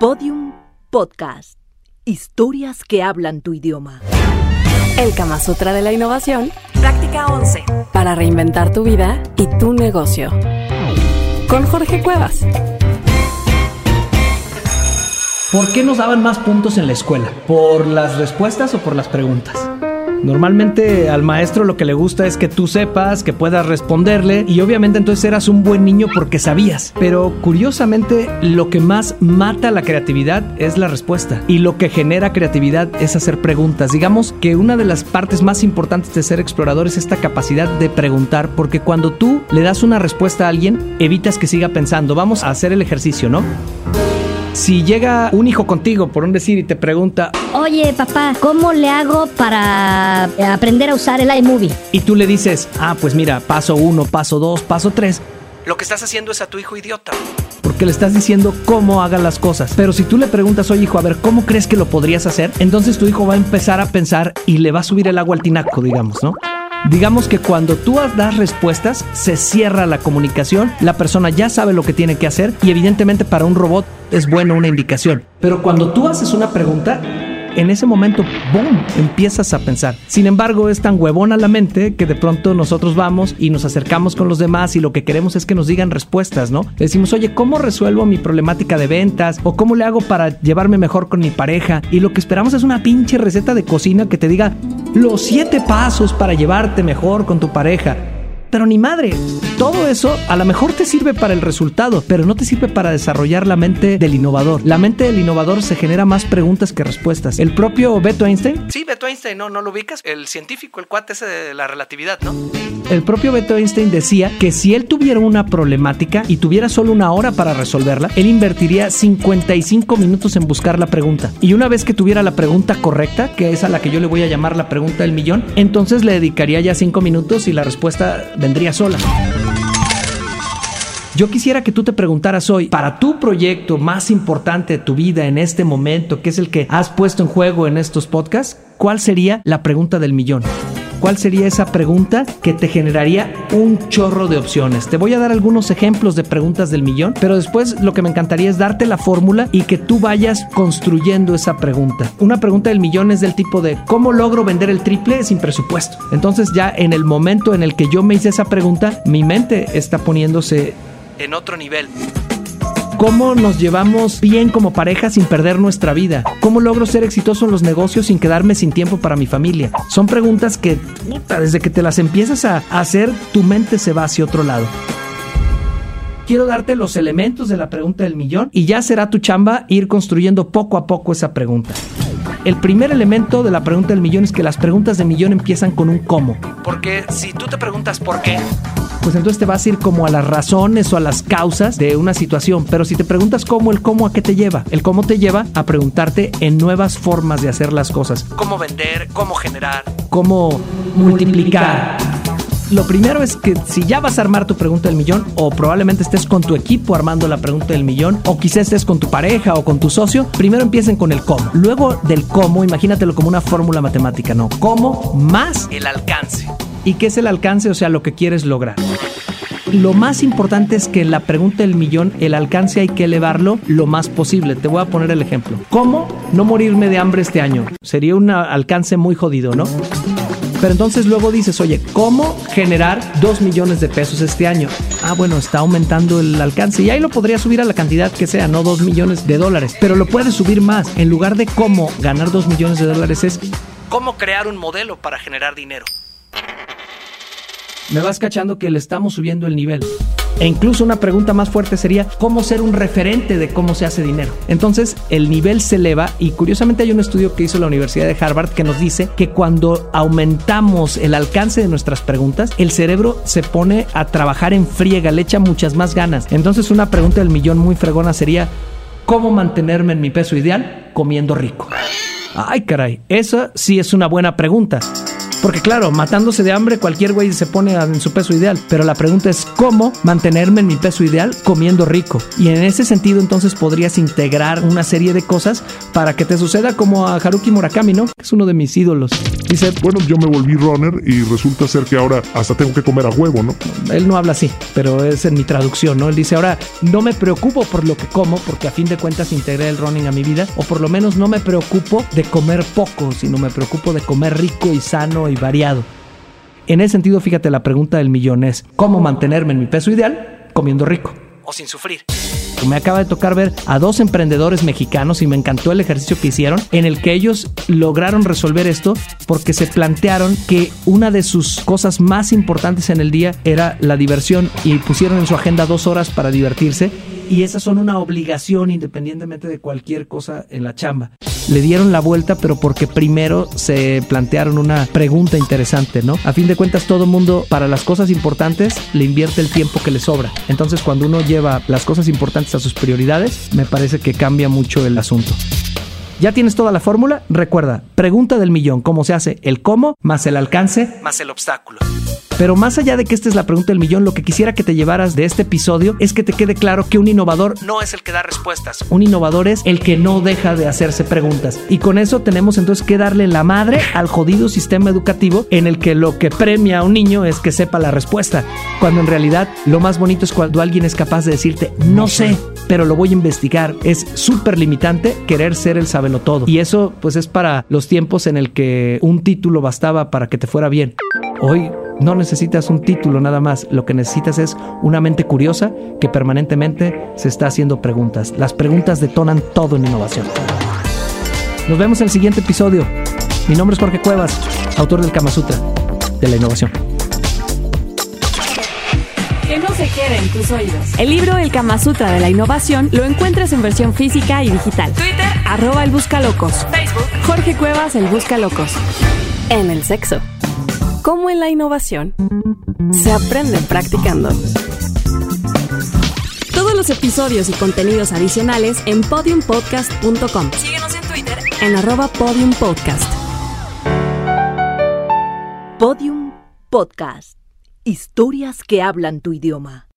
Podium Podcast. Historias que hablan tu idioma. El Kama Sutra de la Innovación. Práctica 11. Para reinventar tu vida y tu negocio. Con Jorge Cuevas. ¿Por qué nos daban más puntos en la escuela? ¿Por las respuestas o por las preguntas? Normalmente al maestro lo que le gusta es que tú sepas, que puedas responderle y obviamente entonces eras un buen niño porque sabías. Pero curiosamente lo que más mata la creatividad es la respuesta y lo que genera creatividad es hacer preguntas. Digamos que una de las partes más importantes de ser explorador es esta capacidad de preguntar porque cuando tú le das una respuesta a alguien evitas que siga pensando. Vamos a hacer el ejercicio, ¿no? Si llega un hijo contigo, por un decir, y te pregunta, Oye, papá, ¿cómo le hago para aprender a usar el iMovie? y tú le dices, ah, pues mira, paso uno, paso dos, paso tres, lo que estás haciendo es a tu hijo idiota. Porque le estás diciendo cómo haga las cosas. Pero si tú le preguntas, oye hijo, a ver, ¿cómo crees que lo podrías hacer? Entonces tu hijo va a empezar a pensar y le va a subir el agua al tinaco, digamos, ¿no? Digamos que cuando tú das respuestas, se cierra la comunicación, la persona ya sabe lo que tiene que hacer y evidentemente para un robot es bueno una indicación. Pero cuando tú haces una pregunta, en ese momento, ¡boom!, empiezas a pensar. Sin embargo, es tan huevona la mente que de pronto nosotros vamos y nos acercamos con los demás y lo que queremos es que nos digan respuestas, ¿no? Decimos, oye, ¿cómo resuelvo mi problemática de ventas? ¿O cómo le hago para llevarme mejor con mi pareja? Y lo que esperamos es una pinche receta de cocina que te diga los siete pasos para llevarte mejor con tu pareja. Pero ni madre, todo eso a lo mejor te sirve para el resultado, pero no te sirve para desarrollar la mente del innovador. La mente del innovador se genera más preguntas que respuestas. El propio Beto Einstein. Sí, Beto Einstein, ¿no? ¿No lo ubicas? El científico, el cuate ese de la relatividad, ¿no? El propio Beto Einstein decía que si él tuviera una problemática y tuviera solo una hora para resolverla, él invertiría 55 minutos en buscar la pregunta. Y una vez que tuviera la pregunta correcta, que es a la que yo le voy a llamar la pregunta del millón, entonces le dedicaría ya 5 minutos y la respuesta vendría sola. Yo quisiera que tú te preguntaras hoy, para tu proyecto más importante de tu vida en este momento, que es el que has puesto en juego en estos podcasts, ¿cuál sería la pregunta del millón? ¿Cuál sería esa pregunta que te generaría un chorro de opciones? Te voy a dar algunos ejemplos de preguntas del millón, pero después lo que me encantaría es darte la fórmula y que tú vayas construyendo esa pregunta. Una pregunta del millón es del tipo de ¿cómo logro vender el triple sin presupuesto? Entonces ya en el momento en el que yo me hice esa pregunta, mi mente está poniéndose en otro nivel. ¿Cómo nos llevamos bien como pareja sin perder nuestra vida? ¿Cómo logro ser exitoso en los negocios sin quedarme sin tiempo para mi familia? Son preguntas que, puta, desde que te las empiezas a hacer, tu mente se va hacia otro lado. Quiero darte los elementos de la pregunta del millón y ya será tu chamba ir construyendo poco a poco esa pregunta. El primer elemento de la pregunta del millón es que las preguntas de millón empiezan con un cómo. Porque si tú te preguntas por qué, pues entonces te vas a ir como a las razones o a las causas de una situación. Pero si te preguntas cómo, el cómo a qué te lleva. El cómo te lleva a preguntarte en nuevas formas de hacer las cosas. Cómo vender, cómo generar, cómo multiplicar. Lo primero es que si ya vas a armar tu pregunta del millón, o probablemente estés con tu equipo armando la pregunta del millón, o quizás estés con tu pareja o con tu socio, primero empiecen con el cómo. Luego del cómo, imagínatelo como una fórmula matemática, ¿no? Cómo más el alcance. ¿Y qué es el alcance? O sea, lo que quieres lograr. Lo más importante es que en la pregunta del millón, el alcance hay que elevarlo lo más posible. Te voy a poner el ejemplo. ¿Cómo no morirme de hambre este año? Sería un alcance muy jodido, ¿no? Pero entonces luego dices, oye, ¿cómo generar 2 millones de pesos este año? Ah, bueno, está aumentando el alcance y ahí lo podría subir a la cantidad que sea, no 2 millones de dólares, pero lo puedes subir más. En lugar de cómo ganar 2 millones de dólares es cómo crear un modelo para generar dinero. Me vas cachando que le estamos subiendo el nivel. E incluso una pregunta más fuerte sería cómo ser un referente de cómo se hace dinero. Entonces el nivel se eleva y curiosamente hay un estudio que hizo la Universidad de Harvard que nos dice que cuando aumentamos el alcance de nuestras preguntas, el cerebro se pone a trabajar en friega, le echa muchas más ganas. Entonces una pregunta del millón muy fregona sería ¿cómo mantenerme en mi peso ideal comiendo rico? Ay caray, esa sí es una buena pregunta. Porque claro, matándose de hambre cualquier güey se pone en su peso ideal. Pero la pregunta es cómo mantenerme en mi peso ideal comiendo rico. Y en ese sentido entonces podrías integrar una serie de cosas para que te suceda como a Haruki Murakami, ¿no? Que es uno de mis ídolos. Dice, Bueno, yo me volví runner y resulta ser que ahora hasta tengo que comer a huevo, ¿no? él no habla así, pero es en mi traducción, ¿no? Él dice, ahora no me preocupo por lo que como, porque a fin de cuentas integré el running a mi vida, o por lo menos no me preocupo de comer poco, sino me preocupo de comer rico y sano y variado. En ese sentido, fíjate, la pregunta del millón es, ¿cómo mantenerme en mi peso ideal comiendo rico? O sin sufrir. Me acaba de tocar ver a dos emprendedores mexicanos y me encantó el ejercicio que hicieron en el que ellos lograron resolver esto porque se plantearon que una de sus cosas más importantes en el día era la diversión y pusieron en su agenda dos horas para divertirse y esas son una obligación independientemente de cualquier cosa en la chamba. Le dieron la vuelta, pero porque primero se plantearon una pregunta interesante, ¿no? A fin de cuentas, todo mundo para las cosas importantes le invierte el tiempo que le sobra. Entonces, cuando uno lleva las cosas importantes a sus prioridades, me parece que cambia mucho el asunto. ¿Ya tienes toda la fórmula? Recuerda, pregunta del millón, ¿cómo se hace el cómo más el alcance más el obstáculo? Pero más allá de que esta es la pregunta del millón, lo que quisiera que te llevaras de este episodio es que te quede claro que un innovador no es el que da respuestas. Un innovador es el que no deja de hacerse preguntas. Y con eso tenemos entonces que darle la madre al jodido sistema educativo en el que lo que premia a un niño es que sepa la respuesta. Cuando en realidad lo más bonito es cuando alguien es capaz de decirte, no sé, pero lo voy a investigar. Es súper limitante querer ser el sabelo todo. Y eso pues es para los tiempos en el que un título bastaba para que te fuera bien. Hoy no necesitas un título nada más, lo que necesitas es una mente curiosa que permanentemente se está haciendo preguntas. Las preguntas detonan todo en innovación. Nos vemos en el siguiente episodio. Mi nombre es Jorge Cuevas, autor del Kama Sutra de la innovación. Que no se quede en tus oídos. El libro El Kama Sutra de la Innovación lo encuentras en versión física y digital. Twitter, arroba el Buscalocos. Facebook, Jorge Cuevas, el Buscalocos. En el sexo. Como en la innovación. Se aprende practicando. Todos los episodios y contenidos adicionales en podiumpodcast.com. Síguenos en Twitter en arroba podiumpodcast. Podium Podcast. Historias que hablan tu idioma.